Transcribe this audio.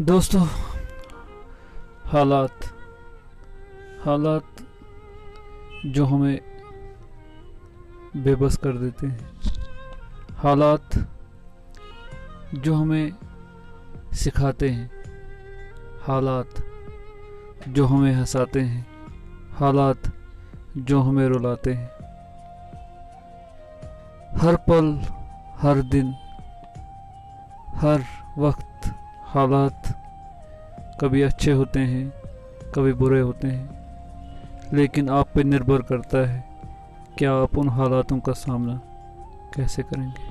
दोस्तों, हालात हालात जो हमें बेबस कर देते हैं। हालात जो हमें सिखाते हैं। हालात जो हमें हंसाते हैं। हालात जो हमें रुलाते हैं। हर पल, हर दिन, हर वक्त हालात कभी अच्छे होते हैं, कभी बुरे होते हैं, लेकिन आप पर निर्भर करता है कि आप उन हालातों का सामना कैसे करेंगे।